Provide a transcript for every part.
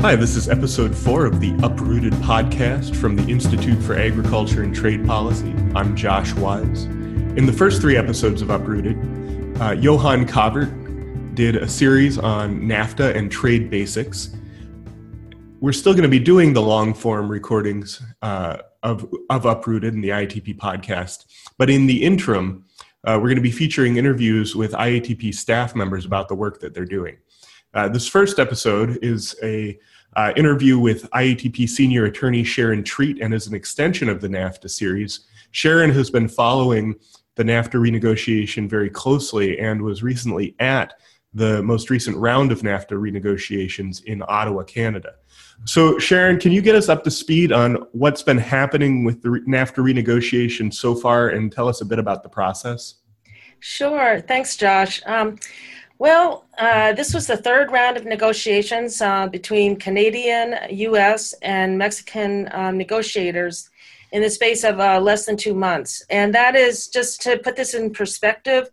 Hi, this is episode four of the Uprooted podcast from the Institute for Agriculture and Trade Policy. I'm Josh Wise. In the first three episodes of Uprooted, uh, Johan Covert did a series on NAFTA and trade basics. We're still going to be doing the long form recordings uh, of, of Uprooted and the IATP podcast, but in the interim, uh, we're going to be featuring interviews with IATP staff members about the work that they're doing. Uh, this first episode is a uh, interview with IATP senior attorney Sharon Treat, and as an extension of the NAFTA series, Sharon has been following the NAFTA renegotiation very closely and was recently at the most recent round of NAFTA renegotiations in Ottawa, Canada. So, Sharon, can you get us up to speed on what's been happening with the NAFTA renegotiation so far and tell us a bit about the process? Sure. Thanks, Josh. Um, well, uh, this was the third round of negotiations uh, between Canadian, US, and Mexican um, negotiators in the space of uh, less than two months. And that is, just to put this in perspective,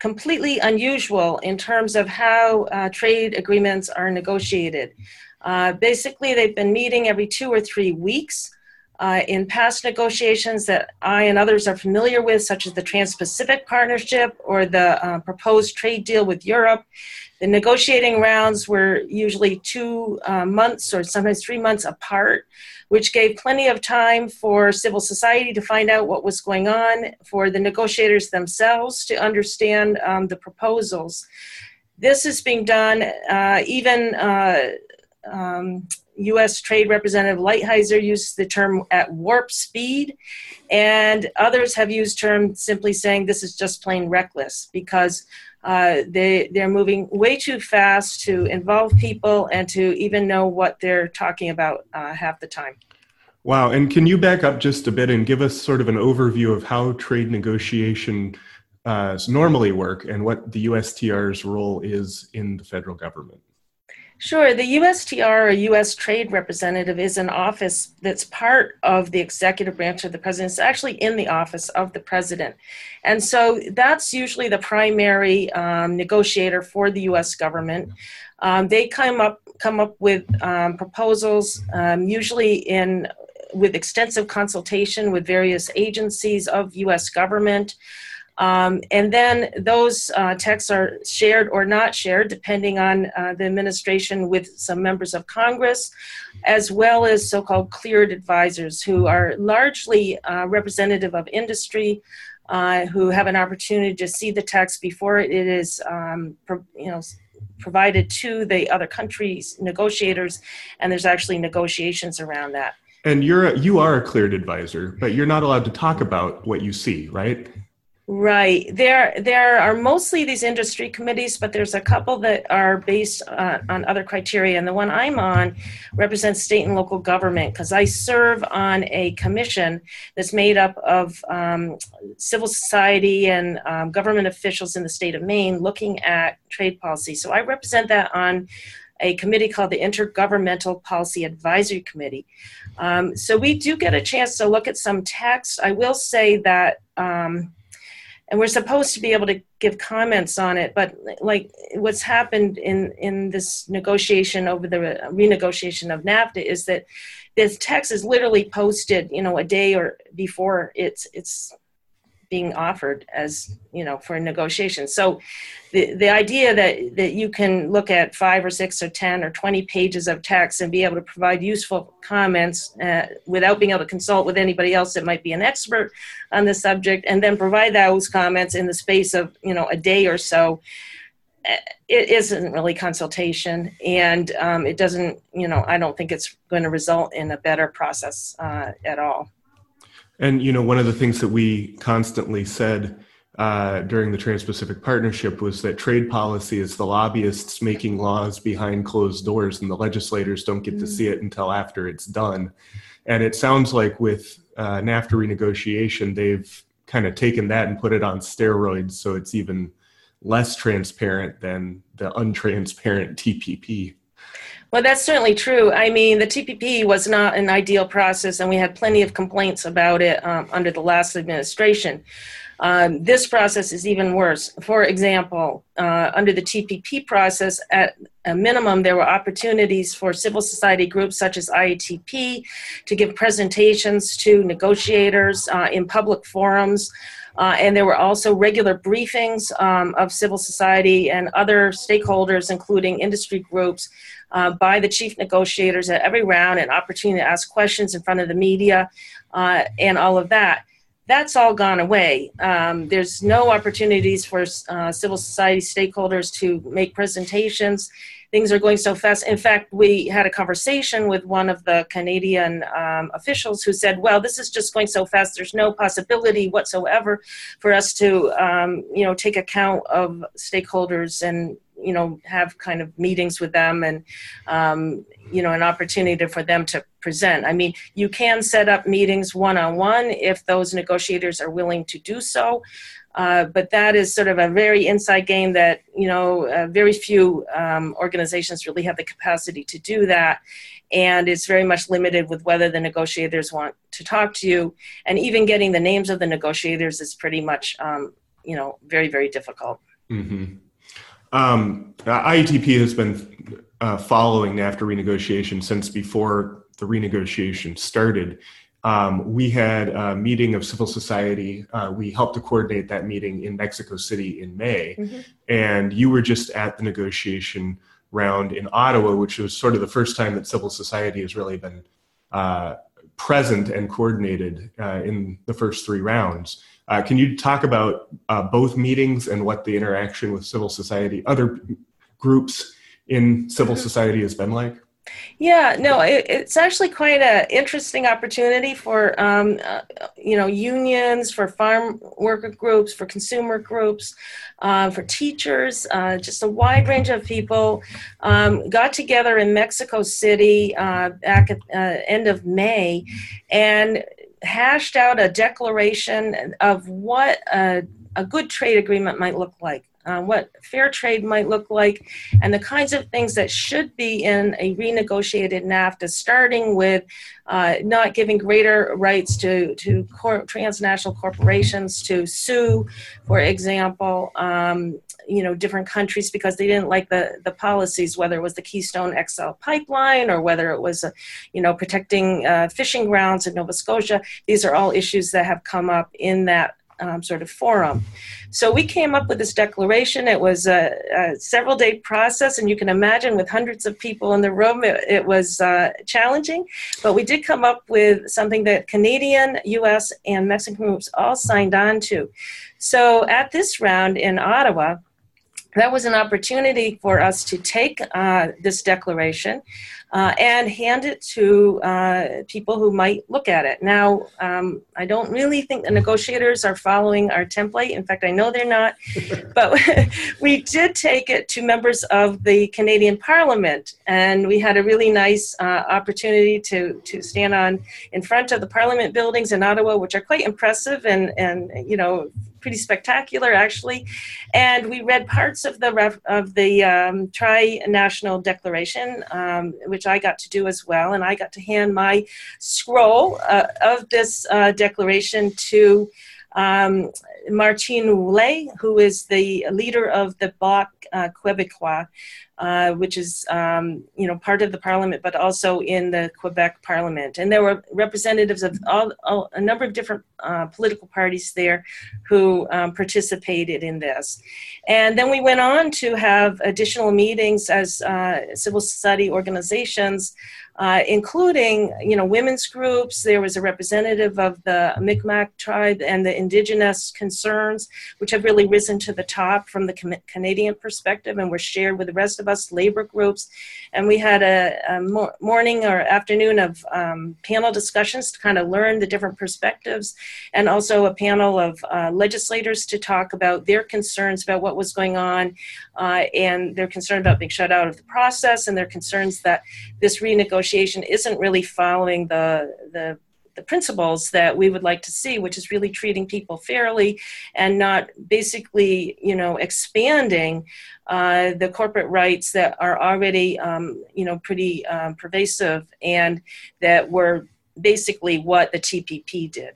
completely unusual in terms of how uh, trade agreements are negotiated. Uh, basically, they've been meeting every two or three weeks. Uh, in past negotiations that I and others are familiar with, such as the Trans Pacific Partnership or the uh, proposed trade deal with Europe, the negotiating rounds were usually two uh, months or sometimes three months apart, which gave plenty of time for civil society to find out what was going on, for the negotiators themselves to understand um, the proposals. This is being done uh, even. Uh, um, U.S. Trade Representative Lighthizer used the term at warp speed, and others have used term simply saying this is just plain reckless because uh, they they're moving way too fast to involve people and to even know what they're talking about uh, half the time. Wow! And can you back up just a bit and give us sort of an overview of how trade negotiation uh, normally work and what the USTR's role is in the federal government? Sure. The USTR, or U.S. Trade Representative, is an office that's part of the executive branch of the president. It's actually in the office of the president. And so that's usually the primary um, negotiator for the U.S. government. Um, they come up, come up with um, proposals, um, usually in with extensive consultation with various agencies of U.S. government. Um, and then those uh, texts are shared or not shared, depending on uh, the administration, with some members of Congress, as well as so called cleared advisors, who are largely uh, representative of industry. Uh, who have an opportunity to see the text before it is, um, pro- you know, provided to the other countries' negotiators, and there's actually negotiations around that. And you're a, you are a cleared advisor, but you're not allowed to talk about what you see, right? Right. There, there are mostly these industry committees, but there's a couple that are based uh, on other criteria. And the one I'm on represents state and local government because I serve on a commission that's made up of um, civil society and um, government officials in the state of Maine looking at trade policy. So I represent that on a committee called the Intergovernmental Policy Advisory Committee. Um, so we do get a chance to look at some text. I will say that. Um, and we're supposed to be able to give comments on it but like what's happened in in this negotiation over the renegotiation of nafta is that this text is literally posted you know a day or before it's it's being offered as you know for negotiation. So the the idea that that you can look at five or six or ten or 20 pages of text and be able to provide useful comments uh, without being able to consult with anybody else that might be an expert on the subject and then provide those comments in the space of you know a day or so uh, it isn't really consultation. And um, it doesn't you know i don't think it's going to result in a better process uh, at all and you know, one of the things that we constantly said uh, during the Trans-Pacific Partnership was that trade policy is the lobbyists making laws behind closed doors, and the legislators don't get to see it until after it's done. And it sounds like with uh, NAFTA renegotiation, they've kind of taken that and put it on steroids, so it's even less transparent than the untransparent TPP. Well, that's certainly true. I mean, the TPP was not an ideal process, and we had plenty of complaints about it um, under the last administration. Um, this process is even worse. For example, uh, under the TPP process, at a minimum, there were opportunities for civil society groups such as IATP to give presentations to negotiators uh, in public forums. Uh, and there were also regular briefings um, of civil society and other stakeholders, including industry groups, uh, by the chief negotiators at every round, an opportunity to ask questions in front of the media, uh, and all of that that's all gone away. Um, there's no opportunities for uh, civil society stakeholders to make presentations. Things are going so fast. In fact, we had a conversation with one of the Canadian um, officials who said, "Well, this is just going so fast. There's no possibility whatsoever for us to, um, you know, take account of stakeholders and you know have kind of meetings with them and um, you know an opportunity for them to present i mean you can set up meetings one-on-one if those negotiators are willing to do so uh, but that is sort of a very inside game that you know uh, very few um, organizations really have the capacity to do that and it's very much limited with whether the negotiators want to talk to you and even getting the names of the negotiators is pretty much um, you know very very difficult mm-hmm. Um, IATP has been uh, following NAFTA renegotiation since before the renegotiation started. Um, we had a meeting of civil society. Uh, we helped to coordinate that meeting in Mexico City in May. Mm-hmm. And you were just at the negotiation round in Ottawa, which was sort of the first time that civil society has really been uh, present and coordinated uh, in the first three rounds. Uh, can you talk about uh, both meetings and what the interaction with civil society, other groups in civil mm-hmm. society has been like? Yeah, no, it, it's actually quite an interesting opportunity for um, uh, you know unions, for farm worker groups, for consumer groups, uh, for teachers, uh, just a wide range of people um, got together in Mexico City uh, back at uh, end of May, and hashed out a declaration of what a good trade agreement might look like. Uh, what fair trade might look like, and the kinds of things that should be in a renegotiated NAFTA, starting with uh, not giving greater rights to, to cor- transnational corporations to sue, for example, um, you know different countries because they didn't like the the policies whether it was the keystone xl pipeline or whether it was uh, you know protecting uh, fishing grounds in nova scotia these are all issues that have come up in that um, sort of forum. So we came up with this declaration. It was a, a, several day process, and you can imagine with hundreds of people in the room, it, it was uh, challenging. But we did come up with something that Canadian, US, and Mexican groups all signed on to. So at this round in Ottawa, that was an opportunity for us to take uh, this declaration uh, and hand it to uh, people who might look at it. Now, um, I don't really think the negotiators are following our template. In fact, I know they're not. but we did take it to members of the Canadian Parliament, and we had a really nice uh, opportunity to to stand on in front of the Parliament buildings in Ottawa, which are quite impressive and and you know pretty spectacular actually. And we read parts of the of the um, tri-national declaration, um, which I got to do as well, and I got to hand my scroll uh, of this uh, declaration to. Um, Martine Ouellet, who is the leader of the Bloc uh, Québécois, uh, which is um, you know part of the parliament, but also in the Quebec Parliament. And there were representatives of all, all a number of different uh, political parties there who um, participated in this. And then we went on to have additional meetings as uh, civil society organizations uh, including you know women's groups. There was a representative of the Mi'kmaq tribe and the indigenous concerns, which have really risen to the top from the Canadian perspective, and were shared with the rest of us labor groups. And we had a, a morning or afternoon of um, panel discussions to kind of learn the different perspectives, and also a panel of uh, legislators to talk about their concerns about what was going on, uh, and their concern about being shut out of the process, and their concerns that this renegotiation isn't really following the the the principles that we would like to see, which is really treating people fairly and not basically, you know, expanding uh, the corporate rights that are already, um, you know, pretty um, pervasive and that were basically what the TPP did.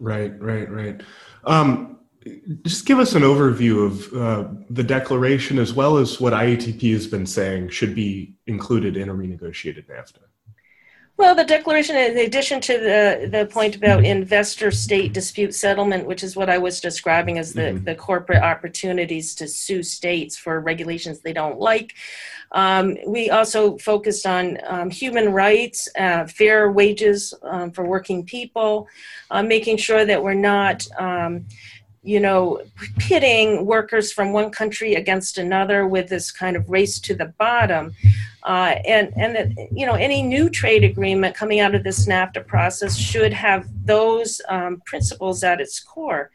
Right, right, right. Um, just give us an overview of uh, the declaration as well as what IATP has been saying should be included in a renegotiated NAFTA. Well, the declaration, in addition to the, the point about investor state dispute settlement, which is what I was describing as the, mm-hmm. the corporate opportunities to sue states for regulations they don't like, um, we also focused on um, human rights, uh, fair wages um, for working people, uh, making sure that we're not um, you know, pitting workers from one country against another with this kind of race to the bottom. Uh, and and that, you know, any new trade agreement coming out of this NAFTA process should have those um, principles at its core.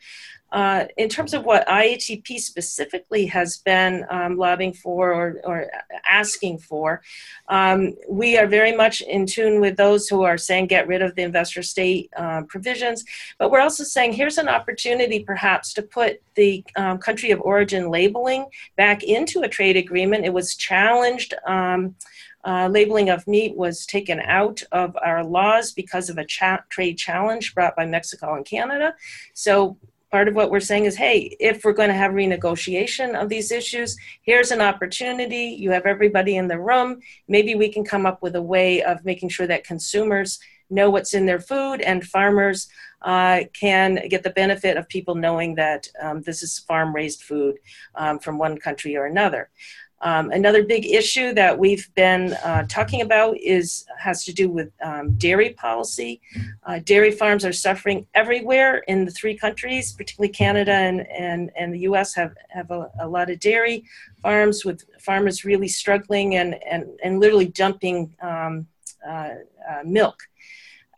Uh, in terms of what IATP specifically has been um, lobbying for or, or asking for, um, we are very much in tune with those who are saying get rid of the investor state uh, provisions. But we're also saying here's an opportunity perhaps to put the um, country of origin labeling back into a trade agreement. It was challenged. Um, uh, labeling of meat was taken out of our laws because of a cha- trade challenge brought by Mexico and Canada. So part of what we're saying is hey if we're going to have renegotiation of these issues here's an opportunity. You have everybody in the room. Maybe we can come up with a way of making sure that consumers know what's in their food and farmers uh, can get the benefit of people knowing that um, this is farm raised food um, from one country or another um, another big issue that we've been uh, talking about is has to do with um, dairy policy. Uh, dairy farms are suffering everywhere in the three countries, particularly Canada and, and, and the U.S. have have a, a lot of dairy farms with farmers really struggling and and, and literally dumping um, uh, uh milk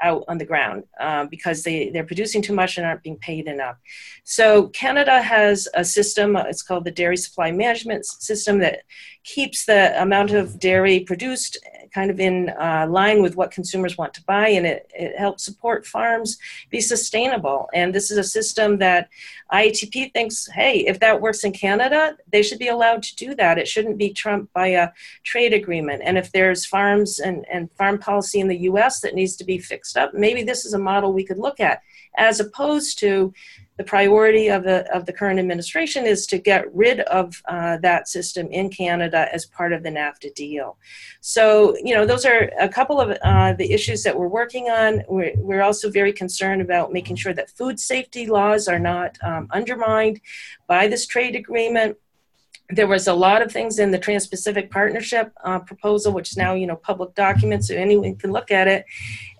out on the ground um, because they, they're producing too much and aren't being paid enough. So Canada has a system, uh, it's called the Dairy Supply Management System, that keeps the amount of dairy produced kind of in uh, line with what consumers want to buy, and it, it helps support farms be sustainable. And this is a system that IATP thinks, hey, if that works in Canada, they should be allowed to do that. It shouldn't be trumped by a trade agreement. And if there's farms and, and farm policy in the US that needs to be fixed up, maybe this is a model we could look at, as opposed to the priority of the of the current administration is to get rid of uh, that system in Canada as part of the NAFTA deal. So you know those are a couple of uh, the issues that we're working on. We're, we're also very concerned about making sure that food safety laws are not um, undermined by this trade agreement there was a lot of things in the Trans-Pacific Partnership uh, proposal, which is now you know public documents, so anyone can look at it,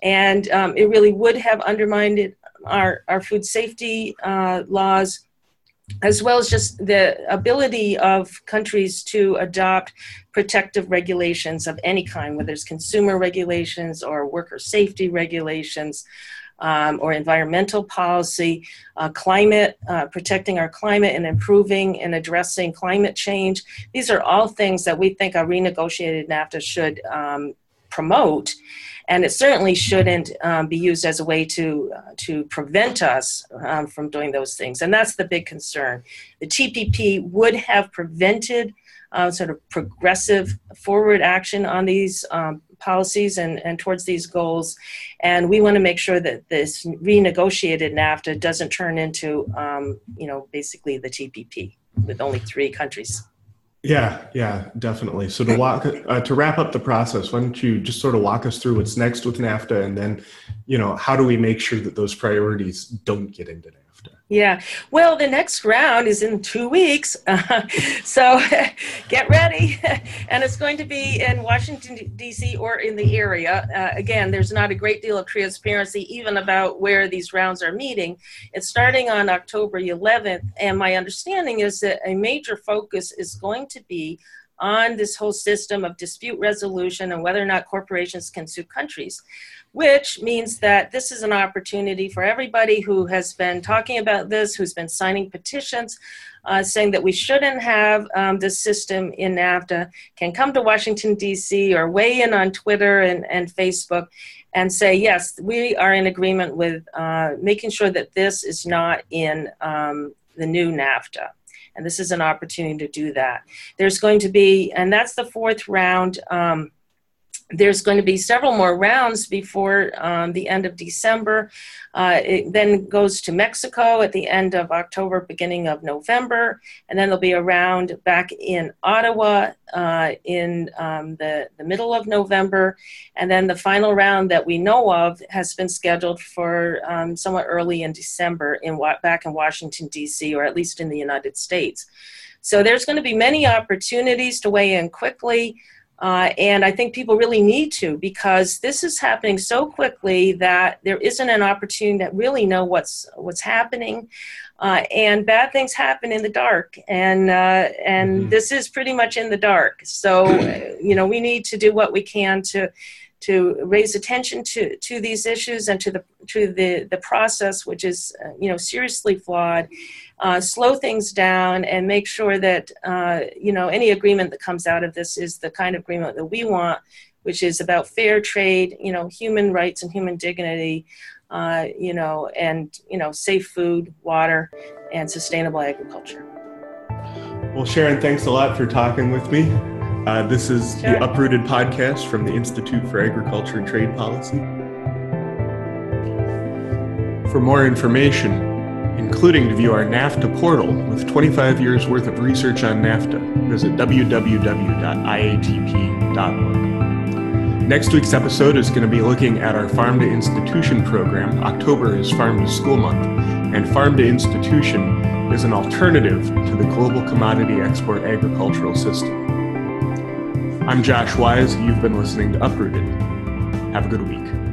and um, it really would have undermined our, our food safety uh, laws, as well as just the ability of countries to adopt protective regulations of any kind, whether it's consumer regulations or worker safety regulations. Um, or environmental policy, uh, climate, uh, protecting our climate and improving and addressing climate change. These are all things that we think a renegotiated NAFTA should um, promote and it certainly shouldn't um, be used as a way to uh, to prevent us um, from doing those things. And that's the big concern. The TPP would have prevented uh, sort of progressive forward action on these um, policies and, and towards these goals. And we want to make sure that this renegotiated NAFTA doesn't turn into, um, you know, basically the TPP with only three countries. Yeah, yeah, definitely. So to walk uh, to wrap up the process, why don't you just sort of walk us through what's next with NAFTA, and then, you know, how do we make sure that those priorities don't get into NAFTA? Yeah. Well, the next round is in two weeks. Uh, so get ready. and it's going to be in Washington, D.C. or in the area. Uh, again, there's not a great deal of transparency even about where these rounds are meeting. It's starting on October 11th. And my understanding is that a major focus is going to be on this whole system of dispute resolution and whether or not corporations can sue countries which means that this is an opportunity for everybody who has been talking about this, who's been signing petitions, uh, saying that we shouldn't have um, this system in NAFTA, can come to Washington, D.C., or weigh in on Twitter and, and Facebook and say, yes, we are in agreement with uh, making sure that this is not in um, the new NAFTA. And this is an opportunity to do that. There's going to be, and that's the fourth round. Um, there's going to be several more rounds before um, the end of December. Uh, it then goes to Mexico at the end of October, beginning of November, and then there'll be a round back in Ottawa uh, in um, the, the middle of November. And then the final round that we know of has been scheduled for um, somewhat early in December in back in Washington, D.C., or at least in the United States. So there's going to be many opportunities to weigh in quickly. Uh, and I think people really need to because this is happening so quickly that there isn't an opportunity to really know what's what's happening, uh, and bad things happen in the dark, and uh, and mm-hmm. this is pretty much in the dark. So you know we need to do what we can to to raise attention to to these issues and to the to the the process, which is uh, you know seriously flawed uh, slow things down and make sure that uh, you know any agreement that comes out of this is the kind of agreement that we want, which is about fair trade, you know, human rights and human dignity, uh, you know, and you know, safe food, water, and sustainable agriculture. Well, Sharon, thanks a lot for talking with me. Uh, this is sure. the Uprooted podcast from the Institute for Agriculture and Trade Policy. For more information, including to view our NAFTA portal with 25 years worth of research on NAFTA. Visit www.iatp.org. Next week's episode is going to be looking at our Farm to Institution program. October is Farm to School Month, and Farm to Institution is an alternative to the global commodity export agricultural system. I'm Josh Wise. You've been listening to Uprooted. Have a good week.